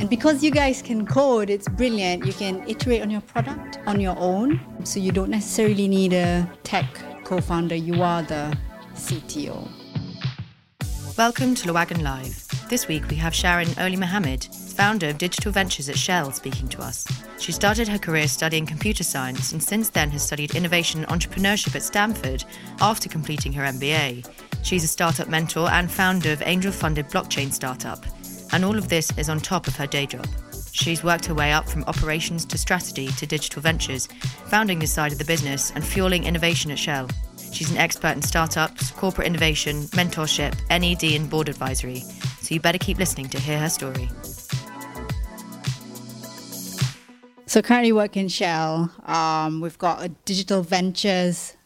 And because you guys can code, it's brilliant. You can iterate on your product on your own. So you don't necessarily need a tech co founder, you are the CTO. Welcome to Le Wagon Live. This week we have Sharon Oli Mohammed, founder of digital ventures at Shell, speaking to us. She started her career studying computer science and since then has studied innovation and entrepreneurship at Stanford after completing her MBA. She's a startup mentor and founder of angel funded blockchain startup. And all of this is on top of her day job. She's worked her way up from operations to strategy to digital ventures, founding this side of the business and fueling innovation at Shell. She's an expert in startups, corporate innovation, mentorship, NED, and board advisory. So you better keep listening to hear her story. So currently work in Shell. Um, we've got a digital ventures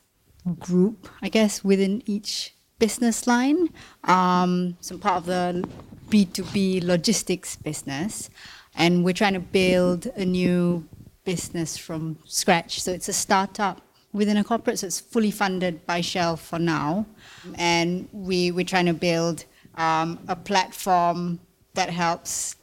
group, I guess, within each business line. Um, so part of the B2B logistics business, and we're trying to build a new business from scratch. So it's a startup within a corporate, so it's fully funded by Shell for now. And we, we're trying to build um, a platform that helps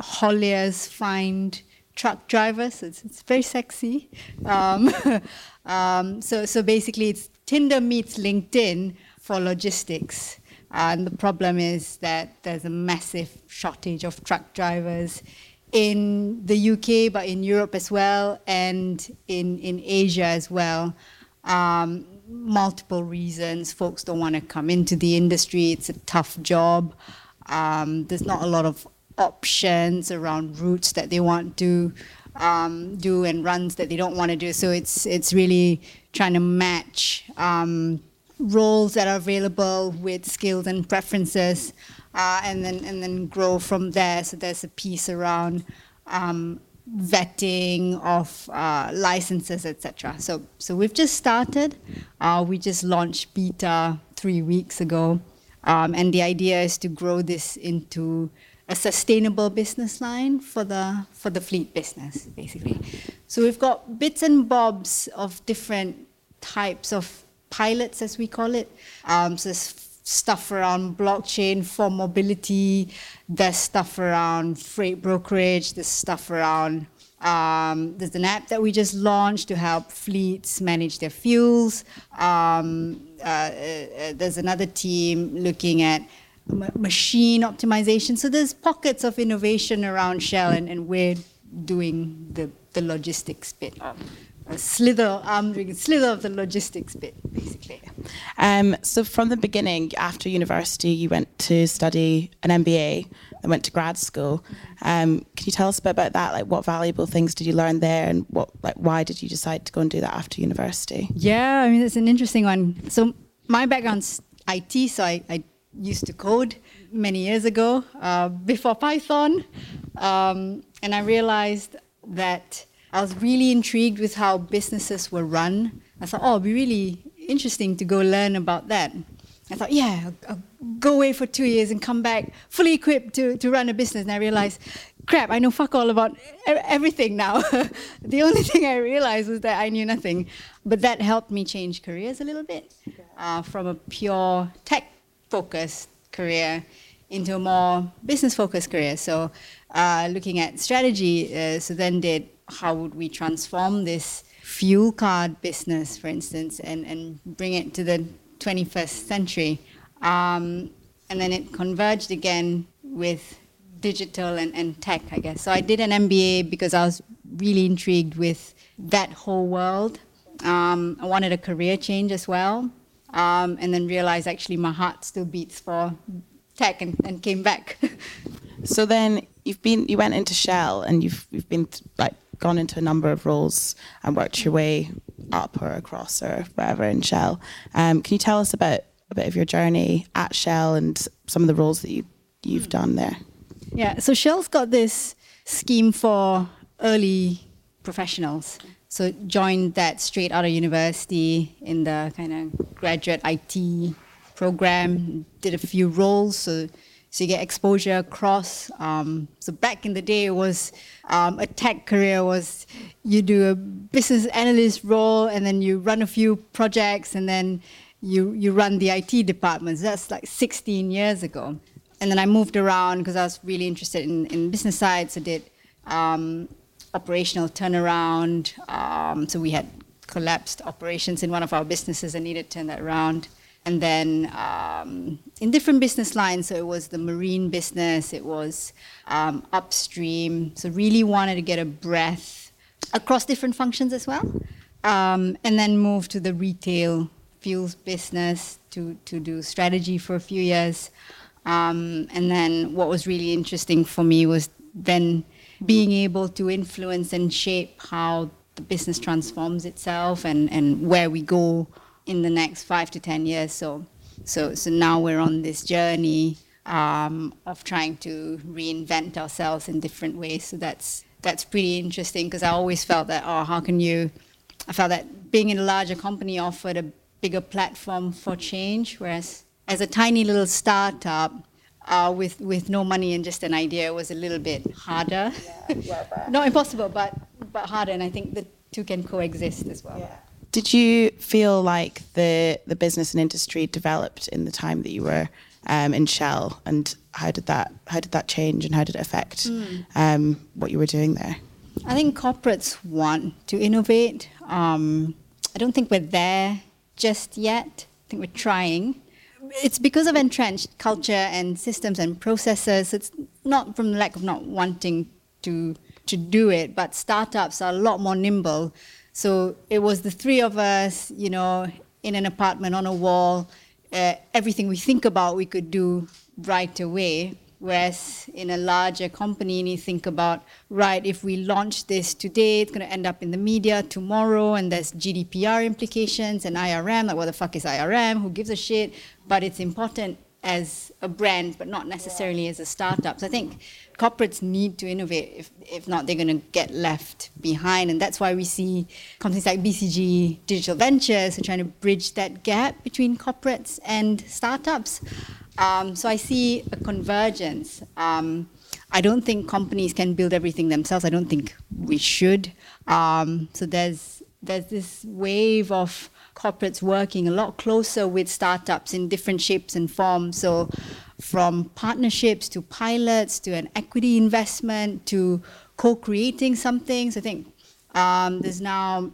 hauliers find truck drivers. It's, it's very sexy. Um, um, so, so basically, it's Tinder meets LinkedIn for logistics. And the problem is that there's a massive shortage of truck drivers in the UK, but in Europe as well, and in, in Asia as well. Um, multiple reasons. Folks don't want to come into the industry, it's a tough job. Um, there's not a lot of options around routes that they want to um, do and runs that they don't want to do. So it's, it's really trying to match um, roles that are available with skills and preferences uh, and then and then grow from there. So there's a piece around um, vetting of uh, licenses, etc. So so we've just started. Uh, we just launched beta three weeks ago, um, and the idea is to grow this into a sustainable business line for the for the fleet business, basically. So we've got bits and bobs of different types of pilots, as we call it. Um, so stuff around blockchain for mobility, there's stuff around freight brokerage, there's stuff around um, there's an app that we just launched to help fleets manage their fuels. Um, uh, uh, there's another team looking at machine optimization. So there's pockets of innovation around Shell, and, and we're doing the, the logistics bit a slither, um, doing slither of the logistics bit, basically. Um, so from the beginning, after university, you went to study an MBA and went to grad school. Um, can you tell us a bit about that? Like, what valuable things did you learn there, and what, like, why did you decide to go and do that after university? Yeah, I mean, it's an interesting one. So my background's IT, so I, I used to code many years ago uh, before Python, um, and I realized that I was really intrigued with how businesses were run. I thought, oh, it'd be really interesting to go learn about that. I thought, yeah, I'll, I'll go away for two years and come back fully equipped to, to run a business. And I realized, crap, I know fuck all about everything now. the only thing I realized was that I knew nothing. But that helped me change careers a little bit uh, from a pure tech focused career into a more business focused career. So, uh, looking at strategy, uh, so then did how would we transform this fuel card business, for instance, and, and bring it to the 21st century? Um, and then it converged again with digital and, and tech, I guess. So I did an MBA because I was really intrigued with that whole world. Um, I wanted a career change as well, um, and then realized actually my heart still beats for tech and, and came back. so then you've been you went into Shell and you've you've been like gone into a number of roles and worked your way up or across or wherever in Shell. Um, can you tell us about a bit of your journey at Shell and some of the roles that you you've done there? Yeah, so Shell's got this scheme for early professionals. So joined that straight out of university in the kind of graduate IT program. Did a few roles. So so you get exposure across. Um, so back in the day, it was um, a tech career was you do a business analyst role, and then you run a few projects, and then you you run the IT departments. That's like 16 years ago. and then I moved around because I was really interested in, in business sides. So did um, operational turnaround. Um, so we had collapsed operations in one of our businesses and needed to turn that around. And then um, in different business lines, so it was the marine business, it was um, upstream. So really wanted to get a breath across different functions as well. Um, and then moved to the retail fuels business to, to do strategy for a few years. Um, and then what was really interesting for me was then being able to influence and shape how the business transforms itself and, and where we go in the next five to ten years. So, so, so now we're on this journey um, of trying to reinvent ourselves in different ways. So that's that's pretty interesting because I always felt that oh, how can you? I felt that being in a larger company offered a bigger platform for change, whereas as a tiny little startup, uh, with with no money and just an idea was a little bit harder. Yeah, Not impossible, but but harder. And I think the two can coexist as well. Yeah. Did you feel like the the business and industry developed in the time that you were um, in Shell, and how did that how did that change, and how did it affect mm. um, what you were doing there? I think corporates want to innovate. Um, I don't think we're there just yet. I think we're trying it's because of entrenched culture and systems and processes. It's not from the lack of not wanting to to do it, but startups are a lot more nimble. So it was the three of us, you know, in an apartment on a wall. Uh, everything we think about, we could do right away. Whereas in a larger company, you think about, right, if we launch this today, it's going to end up in the media tomorrow, and there's GDPR implications and IRM. Like, what the fuck is IRM? Who gives a shit? But it's important as a brand, but not necessarily as a startup. So I think corporates need to innovate. If, if not, they're going to get left behind. And that's why we see companies like BCG Digital Ventures are trying to bridge that gap between corporates and startups. Um, so I see a convergence. Um, I don't think companies can build everything themselves. I don't think we should. Um, so there's there's this wave of corporates working a lot closer with startups in different shapes and forms. So from partnerships to pilots to an equity investment to co-creating something. So I think um, there's now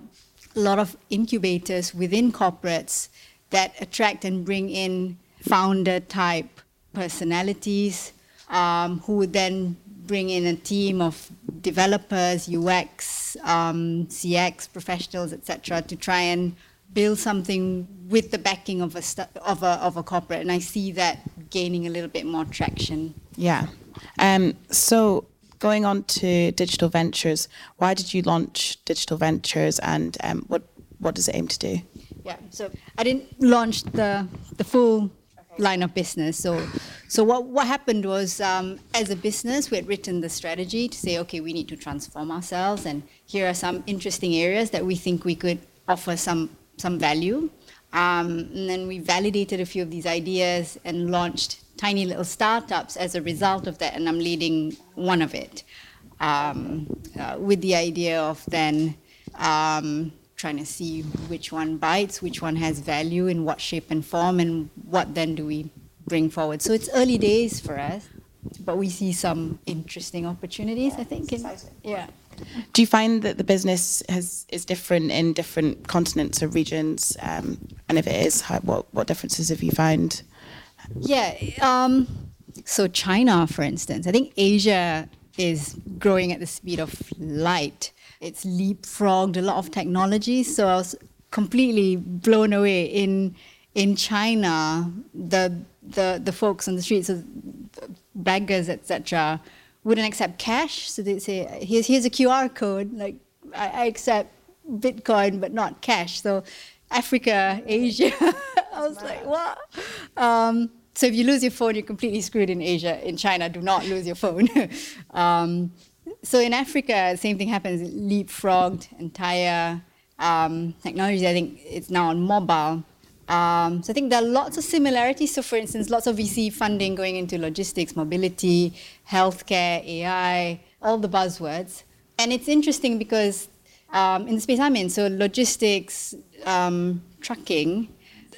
a lot of incubators within corporates that attract and bring in founder type personalities um, who would then bring in a team of developers, UX, um, CX professionals, etc., to try and build something with the backing of a, of a of a corporate. And I see that gaining a little bit more traction. Yeah. Um, so going on to digital ventures, why did you launch digital ventures, and um, what what does it aim to do? Yeah. So I didn't launch the the full line of business. So, so what, what happened was, um, as a business, we had written the strategy to say, okay, we need to transform ourselves, and here are some interesting areas that we think we could offer some some value. Um, and then we validated a few of these ideas and launched tiny little startups as a result of that, and I'm leading one of it, um, uh, with the idea of then um, trying to see which one bites, which one has value, in what shape and form, and what then do we bring forward. So it's early days for us, but we see some interesting opportunities. Yeah, I think. In, yeah. Do you find that the business has is different in different continents or regions? Um, and if it is, how, what what differences have you found? Yeah. Um, so China, for instance, I think Asia is growing at the speed of light it's leapfrogged a lot of technology. So I was completely blown away in in China. The the the folks on the streets, of beggars, etc., wouldn't accept cash. So they say, "Here's here's a QR code. Like I, I accept Bitcoin, but not cash." So Africa, Asia. I was like, what? Um, so if you lose your phone, you're completely screwed in Asia. In China, do not lose your phone. um, so in Africa, the same thing happens. Leapfrogged entire um, technology. I think it's now on mobile. Um, so I think there are lots of similarities. So for instance, lots of VC funding going into logistics, mobility, healthcare, AI, all the buzzwords. And it's interesting because um, in the space I'm in, so logistics, um, trucking,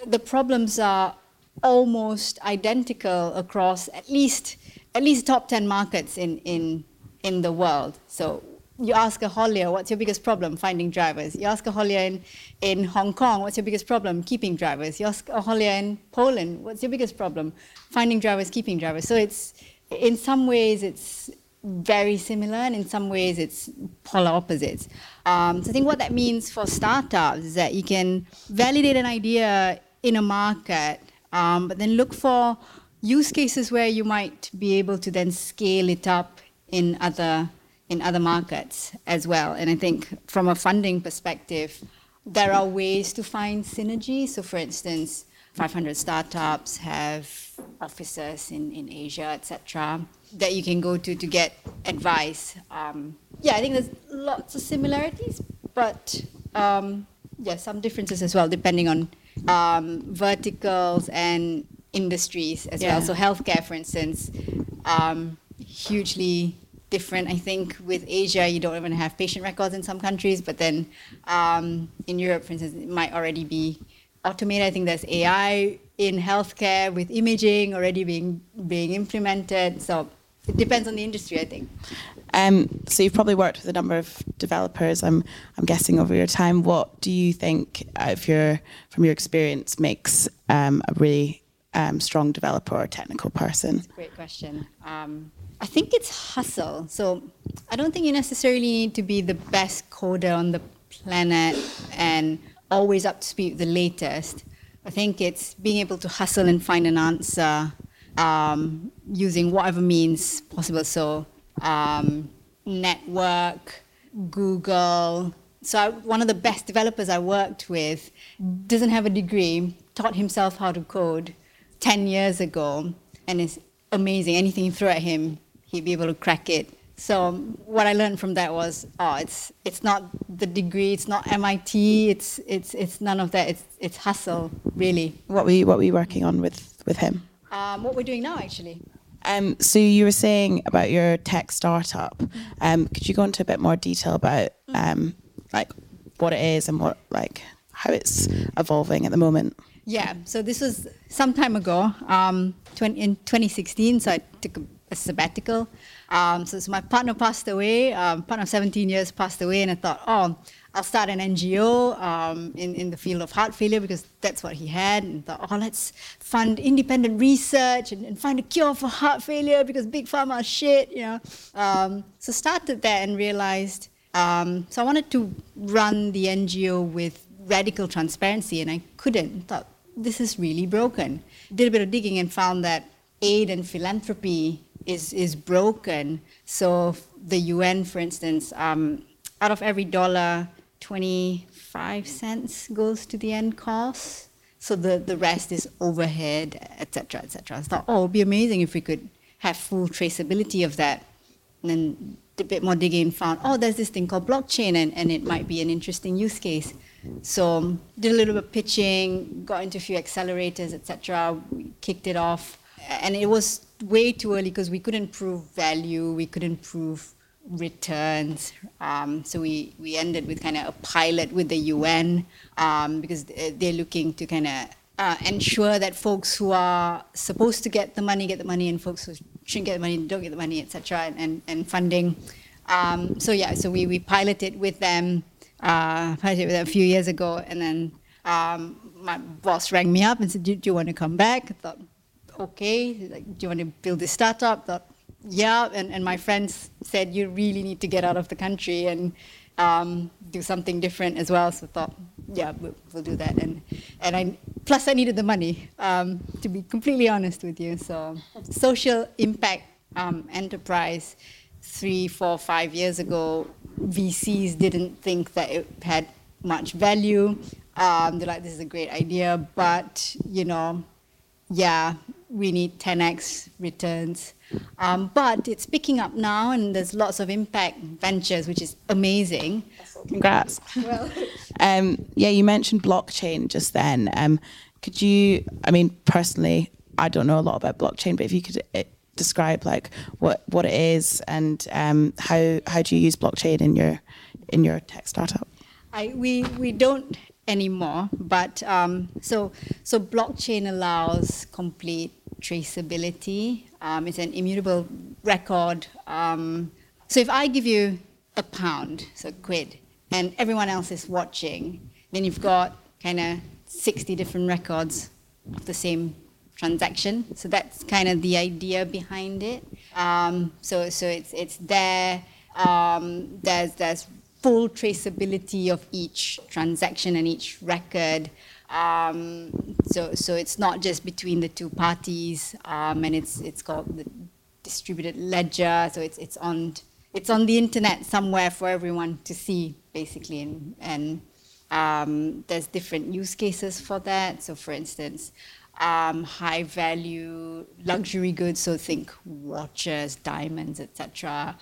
the problems are almost identical across at least at least top 10 markets in, in, in the world. So you ask a haulier, what's your biggest problem? Finding drivers. You ask a haulier in, in Hong Kong, what's your biggest problem? Keeping drivers. You ask a haulier in Poland, what's your biggest problem? Finding drivers, keeping drivers. So it's, in some ways, it's very similar, and in some ways, it's polar opposites. Um, so I think what that means for startups is that you can validate an idea in a market, um, but then look for use cases where you might be able to then scale it up in other in other markets as well. And I think from a funding perspective, there are ways to find synergy. So, for instance, 500 startups have offices in, in Asia, etc., that you can go to to get advice. Um, yeah, I think there's lots of similarities, but um, yeah, some differences as well, depending on um, verticals and industries as yeah. well. So, healthcare, for instance, um, hugely different. I think with Asia, you don't even have patient records in some countries, but then um, in Europe, for instance, it might already be automated. I think there's AI in healthcare with imaging already being being implemented. So it depends on the industry, I think. Um, so you've probably worked with a number of developers. I'm I'm guessing over your time. What do you think, if you're from your experience, makes um, a really um, strong developer or technical person? Great question. Um, I think it's hustle. So I don't think you necessarily need to be the best coder on the planet and always up to speed with the latest. I think it's being able to hustle and find an answer um, using whatever means possible. So um, network, Google. So I, one of the best developers I worked with doesn't have a degree, taught himself how to code 10 years ago, and it's amazing. Anything you throw at him, he'd be able to crack it. So what I learned from that was, oh, it's it's not the degree, it's not MIT, it's it's it's none of that. It's it's hustle, really. What were you, what were you working on with with him? Um, what we're doing now, actually. Um, so you were saying about your tech startup. Um, could you go into a bit more detail about um, like what it is and what like how it's evolving at the moment? Yeah. So this was some time ago, um, 20, in 2016. So I took a sabbatical. Um, so, so, my partner passed away, um, partner of 17 years passed away, and I thought, oh, I'll start an NGO um, in, in the field of heart failure because that's what he had. And thought, oh, let's fund independent research and, and find a cure for heart failure because big pharma shit, you know. Um, so started that and realized, um, so I wanted to run the NGO with radical transparency, and I couldn't. Thought, this is really broken. Did a bit of digging and found that aid and philanthropy is, is broken. So the UN, for instance, um, out of every dollar, 25 cents goes to the end cause. So the, the rest is overhead, etc., etc. I thought, oh, it would be amazing if we could have full traceability of that. And then a bit more digging found, oh, there's this thing called blockchain, and, and it might be an interesting use case. So did a little bit of pitching, got into a few accelerators, etc. We kicked it off, and it was way too early because we couldn't prove value, we couldn't prove returns. Um, so we, we ended with kind of a pilot with the UN um, because they're looking to kind of uh, ensure that folks who are supposed to get the money get the money and folks who shouldn't get the money don't get the money, etc. And, and, and funding. Um, so yeah, so we, we piloted with them, uh, a few years ago, and then um, my boss rang me up and said, "Do, do you want to come back?" I thought, okay, like, do you want to build this startup? Thought, yeah, and, and my friends said, you really need to get out of the country and um, do something different as well. So I thought, yeah, we'll, we'll, do that. And, and I, plus I needed the money, um, to be completely honest with you. So social impact um, enterprise, three, four, five years ago, VCs didn't think that it had much value. Um, they're like, this is a great idea, but, you know, yeah, we need 10x returns. Um, but it's picking up now, and there's lots of impact ventures, which is amazing. Congrats. Well, um, yeah, you mentioned blockchain just then. Um, could you? I mean, personally, I don't know a lot about blockchain, but if you could uh, describe like what what it is and um, how how do you use blockchain in your in your tech startup? I, we we don't anymore. But um, so so blockchain allows complete traceability. Um, it's an immutable record. Um, so if I give you a pound, so quid, and everyone else is watching, then you've got kind of 60 different records of the same transaction. So that's kind of the idea behind it. Um, so so it's it's there. Um, there's there's full traceability of each transaction and each record. Um, so so it's not just between the two parties, um, and it's it's called the distributed ledger. So it's it's on it's on the internet somewhere for everyone to see, basically, and and um, there's different use cases for that. So, for instance, um, high value luxury goods, so think watches, diamonds, etc.,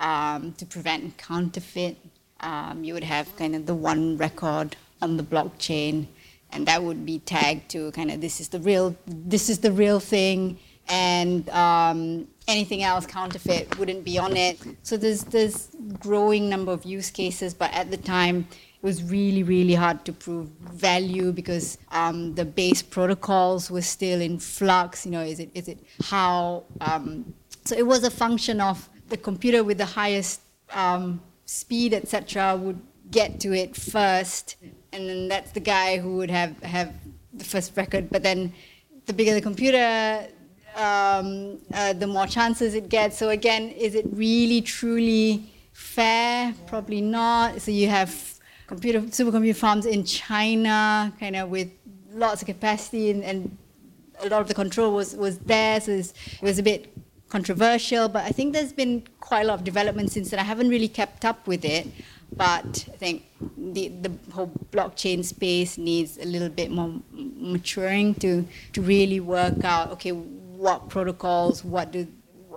um, to prevent counterfeit. Um, you would have kind of the one record on the blockchain, and that would be tagged to kind of this is the real, this is the real thing, and um, anything else counterfeit wouldn't be on it. So there's this growing number of use cases, but at the time was really, really hard to prove value because um, the base protocols were still in flux. You know, is it is it how? Um, so it was a function of the computer with the highest um, speed, etc., would get to it first, and then that's the guy who would have have the first record. But then, the bigger the computer, um, uh, the more chances it gets. So again, is it really truly fair? Probably not. So you have computer supercomputer farms in China, kind of with lots of capacity and, and a lot of the control was, was there. So it was a bit controversial, but I think there's been quite a lot of development since then. I haven't really kept up with it, but I think the, the whole blockchain space needs a little bit more maturing to, to really work out, okay, what protocols, what do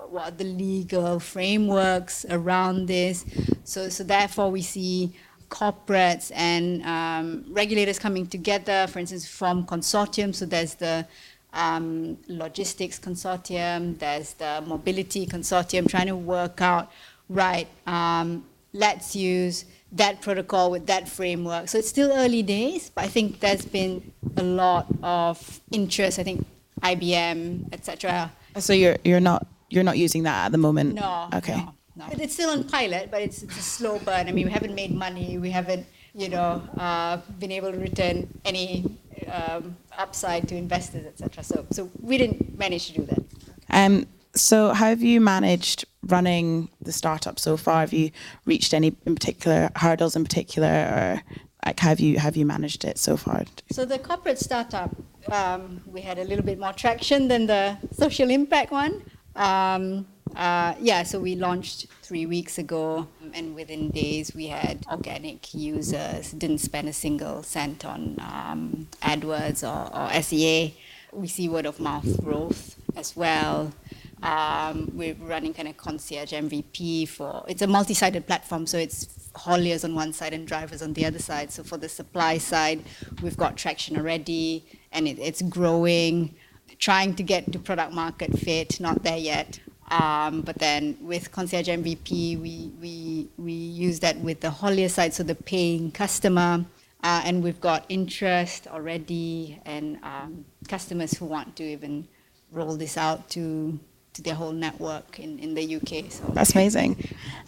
what are the legal frameworks around this. So, so therefore we see corporates and um, regulators coming together, for instance, from consortiums. So there's the um, logistics consortium, there's the mobility consortium, trying to work out, right, um, let's use that protocol with that framework. So it's still early days, but I think there's been a lot of interest. I think IBM, etc. So you're you're not you're not using that at the moment. No. Okay. No. No. It's still on pilot, but it's, it's a slow burn. I mean, we haven't made money. We haven't, you know, uh, been able to return any um, upside to investors, etc. So, so we didn't manage to do that. Um, so, how have you managed running the startup so far? Have you reached any in particular hurdles in particular, or like have you have you managed it so far? So the corporate startup, um, we had a little bit more traction than the social impact one. Um, uh, yeah, so we launched three weeks ago, and within days we had organic users, didn't spend a single cent on um, AdWords or, or, SEA. We see word of mouth growth as well. Um, we're running kind of concierge MVP for it's a multi-sided platform, so it's hauliers on one side and drivers on the other side. So for the supply side, we've got traction already, and it, it's growing. Trying to get to product market fit, not there yet. Um, but then with Concierge MVP, we, we, we use that with the haulier side, so the paying customer. Uh, and we've got interest already and um, customers who want to even roll this out to, to their whole network in, in the UK. So That's amazing.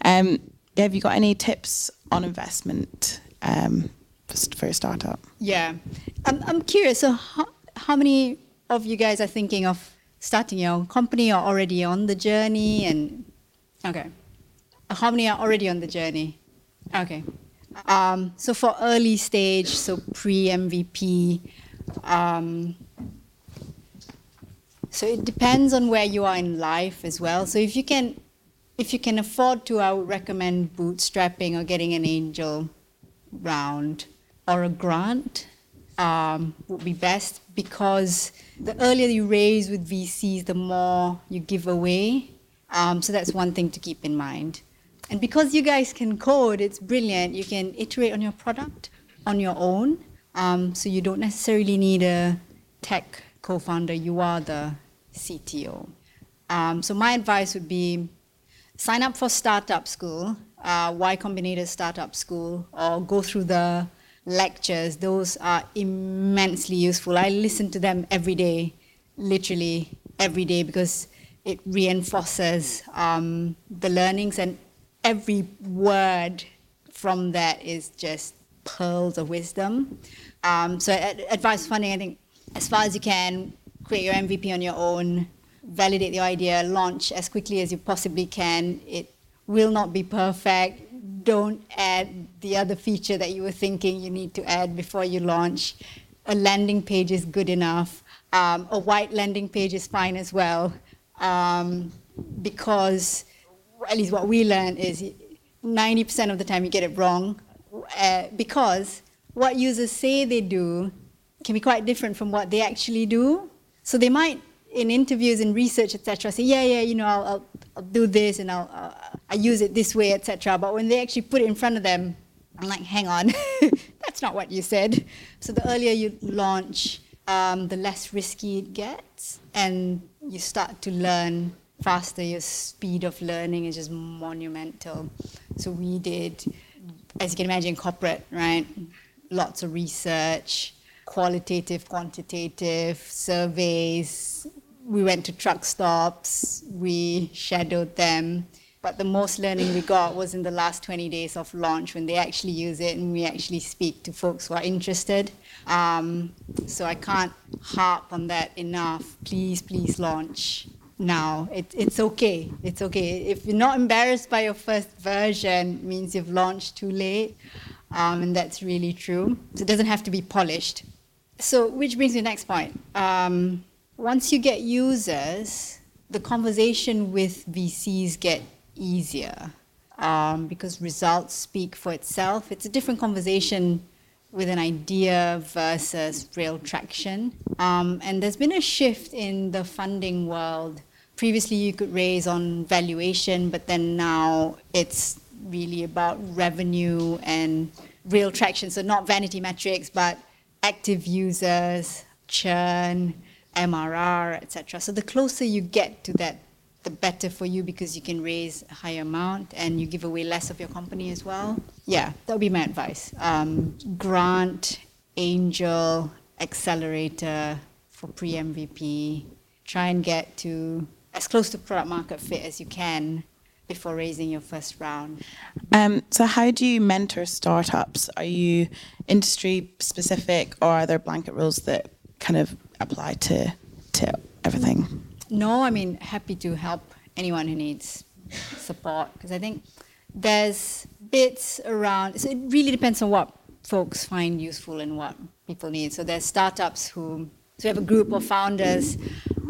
Um, have you got any tips on investment um, for a startup? Yeah. I'm, I'm curious. So, how, how many of you guys are thinking of starting your own company or already on the journey? And okay, how many are already on the journey? Okay. Um, so for early stage, so pre MVP, um, so it depends on where you are in life as well. So if you can, if you can afford to, I would recommend bootstrapping or getting an angel round or a grant um, would be best because the earlier you raise with VCs, the more you give away. Um, so that's one thing to keep in mind. And because you guys can code, it's brilliant. You can iterate on your product on your own. Um, so you don't necessarily need a tech co-founder. You are the CTO. Um, so my advice would be sign up for startup school, uh, Y Combinator startup school, or go through the lectures, those are immensely useful. I listen to them every day, literally every day, because it reinforces um, the learnings, and every word from that is just pearls of wisdom. Um, so, advice funding, I think, as far as you can, create your MVP on your own, validate the idea, launch as quickly as you possibly can. It will not be perfect don't add the other feature that you were thinking you need to add before you launch. A landing page is good enough. Um, a white landing page is fine as well, um, because at least what we learned is 90% of the time you get it wrong, uh, because what users say they do can be quite different from what they actually do. So they might, in interviews and research, etc., say, yeah, yeah, you know, I'll, I'll, I'll do this and I'll, uh, I use it this way, etc. But when they actually put it in front of them, I'm like, hang on, that's not what you said. So the earlier you launch, um, the less risky it gets, and you start to learn faster. Your speed of learning is just monumental. So we did, as you can imagine, corporate, right? Lots of research, qualitative, quantitative surveys. We went to truck stops. We shadowed them but the most learning we got was in the last 20 days of launch when they actually use it and we actually speak to folks who are interested. Um, so I can't harp on that enough. Please, please launch now. It, it's okay. It's okay. If you're not embarrassed by your first version, means you've launched too late. Um, and that's really true. So it doesn't have to be polished. So, which brings me to the next point. Um, once you get users, the conversation with VCs get easier um, because results speak for itself. It's a different conversation with an idea versus real traction. Um, and there's been a shift in the funding world. Previously, you could raise on valuation, but then now it's really about revenue and real traction. So, not vanity metrics, but active users, churn, MRR, etc. So, the closer you get to that the better for you because you can raise a higher amount and you give away less of your company as well. Yeah, that would be my advice. Um, grant, angel, accelerator for pre MVP. Try and get to as close to product market fit as you can before raising your first round. Um, so, how do you mentor startups? Are you industry specific, or are there blanket rules that kind of apply to to everything? No, I mean, happy to help anyone who needs support because I think there's bits around. So it really depends on what folks find useful and what people need. So there's startups who, so we have a group of founders,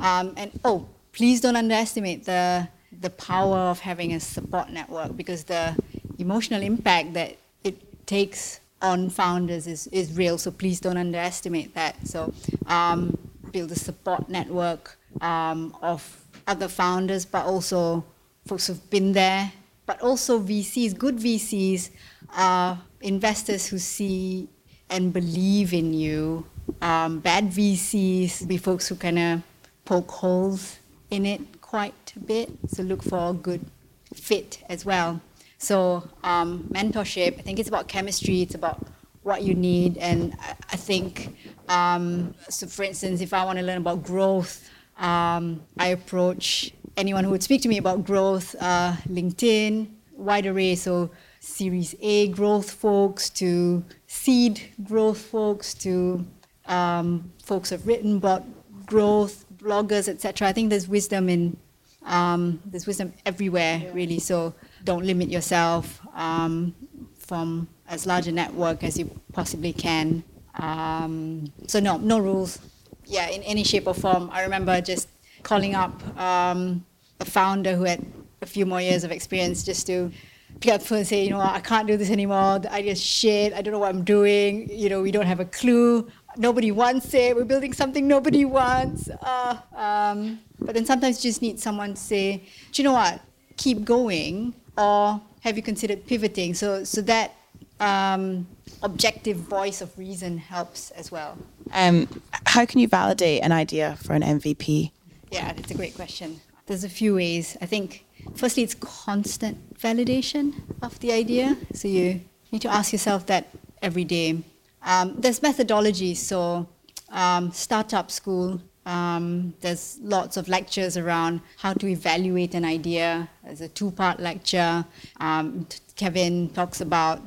um, and oh, please don't underestimate the the power of having a support network because the emotional impact that it takes on founders is, is real. So please don't underestimate that. So um, build a support network um, of other founders, but also folks who've been there, but also VCs, good VCs, are investors who see and believe in you. Um, bad VCs be folks who kind of poke holes in it quite a bit. So look for a good fit as well. So um, mentorship, I think it's about chemistry. It's about what you need, and I, I think. Um, so, for instance, if I want to learn about growth, um, I approach anyone who would speak to me about growth, uh, LinkedIn, wide array, so Series A growth folks to seed growth folks to um, folks who've written about growth, bloggers, etc. I think there's wisdom in um, there's wisdom everywhere, really. So don't limit yourself um, from as large a network as you possibly can. Um, so no, no rules yeah, in any shape or form. I remember just calling up um, a founder who had a few more years of experience just to pick up the phone and say, you know, I can't do this anymore. The idea's shit. I don't know what I'm doing. You know, we don't have a clue. Nobody wants it. We're building something nobody wants. Uh, um, but then sometimes you just need someone to say, do you know what? Keep going, or have you considered pivoting? So, so that um, objective voice of reason helps as well. Um, how can you validate an idea for an MVP? Yeah, that's a great question. There's a few ways. I think, firstly, it's constant validation of the idea. So you need to ask yourself that every day. Um, there's methodologies. So, um, startup school, um, there's lots of lectures around how to evaluate an idea. There's a two part lecture. Um, Kevin talks about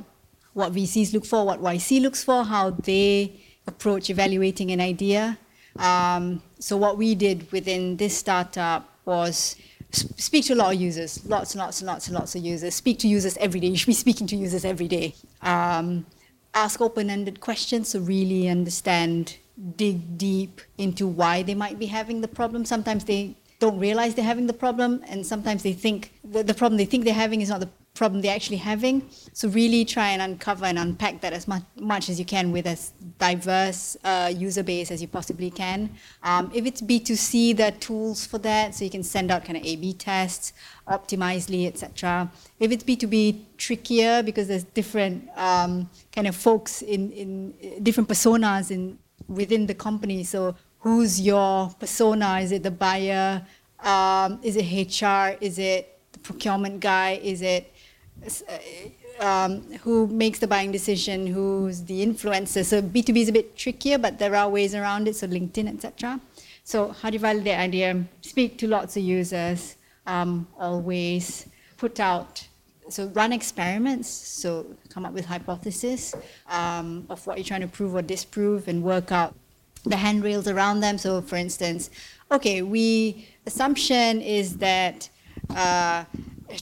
what VCs look for, what YC looks for, how they approach evaluating an idea. Um, so, what we did within this startup was speak to a lot of users, lots and lots and lots and lots of users. Speak to users every day. You should be speaking to users every day. Um, ask open-ended questions to really understand, dig deep into why they might be having the problem. Sometimes they don't realize they're having the problem, and sometimes they think the, the problem they think they're having is not the problem they're actually having. So really try and uncover and unpack that as much, much as you can with as diverse uh, user base as you possibly can. Um, if it's B2C, there are tools for that, so you can send out kind of A/B tests, Optimizely, etc. If it's B2B, trickier because there's different um, kind of folks in, in different personas in within the company. So who's your persona? Is it the buyer? Um, is it HR? Is it the procurement guy? Is it um, who makes the buying decision, who's the influencer. So B2B is a bit trickier, but there are ways around it, so LinkedIn, etc. So how do you validate the idea? Speak to lots of users, um, always put out, so run experiments, so come up with hypothesis um, of what you're trying to prove or disprove and work out the handrails around them. So for instance, okay, we, assumption is that uh,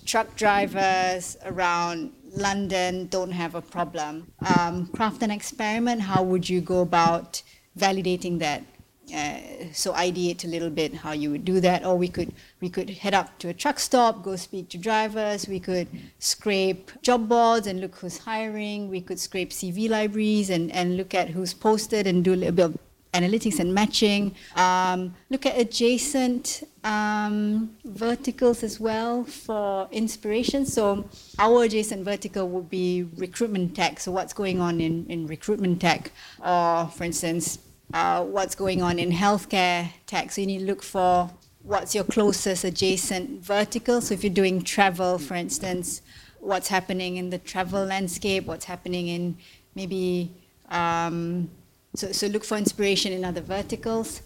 truck drivers around London don't have a problem. Um, craft an experiment. How would you go about validating that? Uh, so ideate a little bit how you would do that, or we could we could head up to a truck stop, go speak to drivers. We could scrape job boards and look who's hiring. We could scrape CV libraries and, and look at who's posted and do a little bit of analytics and matching. Um, look at adjacent um, verticals as well for inspiration. So our adjacent vertical would be recruitment tech. So what's going on in, in recruitment tech? Or for instance, uh, what's going on in healthcare tech. So you need to look for what's your closest adjacent vertical. So if you're doing travel, for instance, what's happening in the travel landscape, what's happening in maybe um, so, so look for inspiration in other verticals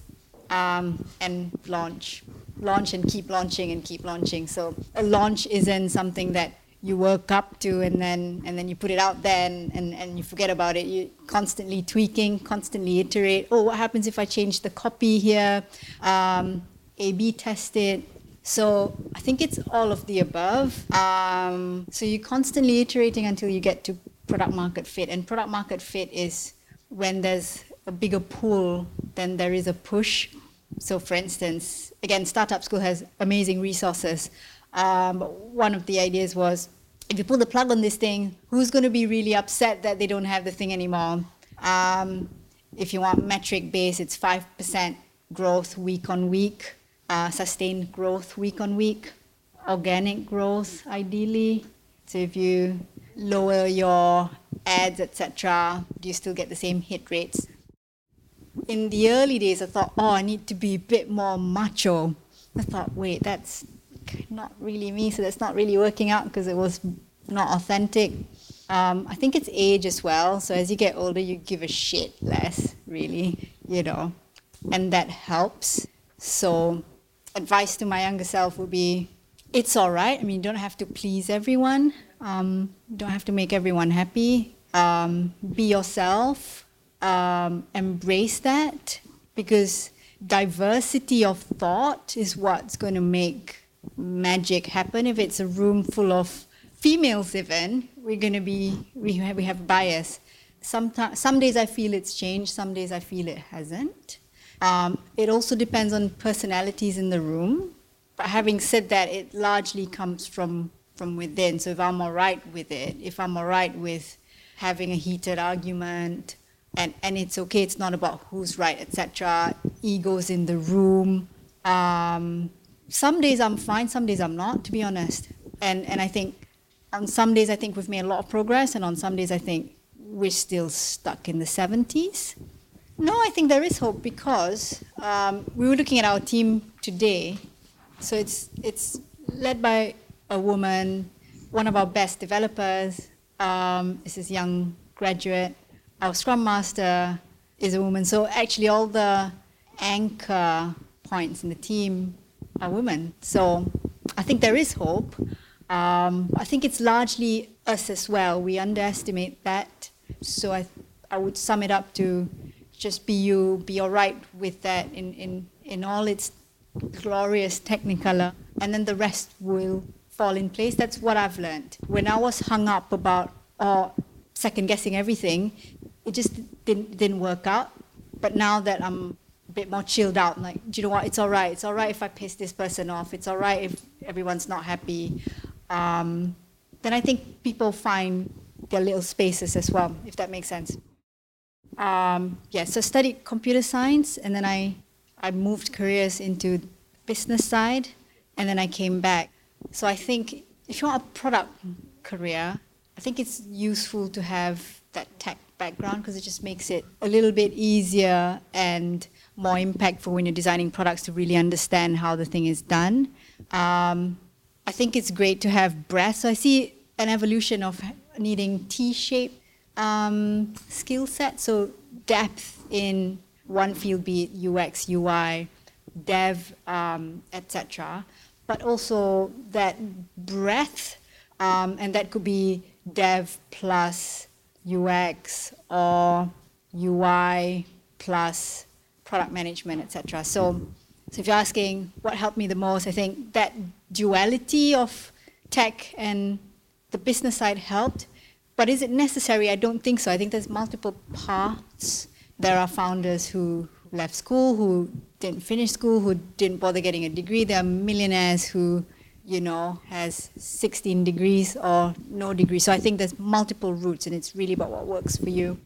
um, and launch. Launch and keep launching and keep launching. So a launch isn't something that you work up to and then and then you put it out there and, and, and you forget about it. You constantly tweaking, constantly iterate. Oh, what happens if I change the copy here? Um, A/B test it. So I think it's all of the above. Um, so you're constantly iterating until you get to product market fit, and product market fit is when there's a bigger pull, than there is a push. So, for instance, again, Startup School has amazing resources. Um, one of the ideas was if you pull the plug on this thing, who's going to be really upset that they don't have the thing anymore? Um, if you want metric base, it's 5% growth week on week, uh, sustained growth week on week, organic growth ideally. So if you lower your ads, etc., do you still get the same hit rates? In the early days, I thought, oh, I need to be a bit more macho. I thought, wait, that's not really me, so that's not really working out because it was not authentic. Um, I think it's age as well. So as you get older, you give a shit less, really, you know, and that helps. So, advice to my younger self would be it's all right. I mean, you don't have to please everyone. Um, you don't have to make everyone happy. Um, be yourself. Um, embrace that because diversity of thought is what's going to make magic happen. If it's a room full of females, even we're to be we have, we have bias. Sometimes, some days I feel it's changed. Some days I feel it hasn't. Um, it also depends on personalities in the room. But having said that, it largely comes from from within. So if I'm all right with it, if I'm all right with having a heated argument, and, and it's okay, it's not about who's right, etc. Egos in the room. Um, some days I'm fine, some days I'm not, to be honest. And and I think on some days I think we've made a lot of progress, and on some days I think we're still stuck in the 70s. No, I think there is hope because um, we were looking at our team today. So it's it's led by a woman, one of our best developers um, is this young graduate. our Scrum Master is a woman. So actually, all the anchor points in the team are women. So I think there is hope. Um, I think it's largely us as well. We underestimate that. So I, I would sum it up to just be you, be all right with that in, in, in all its glorious technicolor, and then the rest will fall in place. That's what I've learned. When I was hung up about or second guessing everything, it just didn't, didn't work out. But now that I'm a bit more chilled out, like, do you know what? It's all right. It's all right if I piss this person off. It's all right if everyone's not happy. Um, then I think people find their little spaces as well, if that makes sense. Um, yeah, so I studied computer science, and then I, I moved careers into business side, and then I came back. So I think if you want a product career, I think it's useful to have that tech background because it just makes it a little bit easier and more impactful when you're designing products to really understand how the thing is done. Um, I think it's great to have breadth. So I see an evolution of needing T-shaped um, skill set. So depth in one field, be it UX, UI, dev, um, etc. But also that breadth, um, and that could be dev plus UX or UI plus product management, etc. So, so if you're asking what helped me the most, I think that duality of tech and the business side helped. But is it necessary? I don't think so. I think there's multiple paths. There are founders who left school, who didn't finish school, who didn't bother getting a degree. There are millionaires who, you know, has 16 degrees or no degree. So I think there's multiple routes, and it's really about what works for you.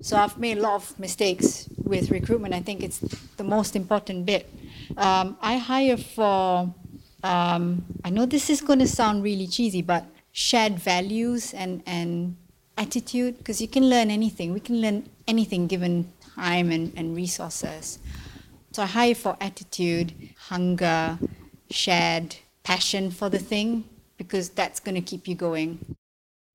So I've made a lot of mistakes with recruitment. I think it's the most important bit. Um, I hire for. Um, I know this is going to sound really cheesy, but shared values and, and attitude because you can learn anything. We can learn anything given time and, and resources. So I hire for attitude, hunger, shared passion for the thing because that's going to keep you going.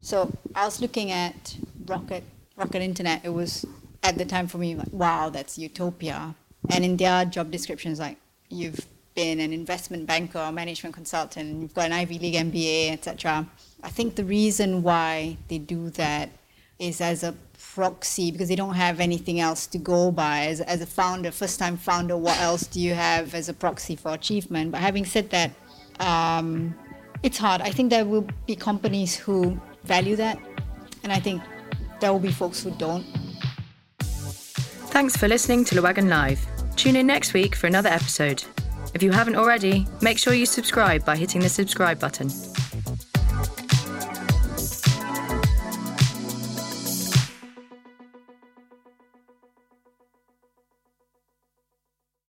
So I was looking at Rocket, Rocket Internet. It was at the time for me like, wow, that's utopia. And in their job descriptions, like you've been an investment banker or management consultant, you've got an Ivy League MBA, etc. I think the reason why they do that is as a proxy because they don't have anything else to go by. As, as a founder, first time founder, what else do you have as a proxy for achievement? But having said that, um, it's hard. I think there will be companies who value that, and I think there will be folks who don't. Thanks for listening to Le Wagon Live. Tune in next week for another episode. If you haven't already, make sure you subscribe by hitting the subscribe button.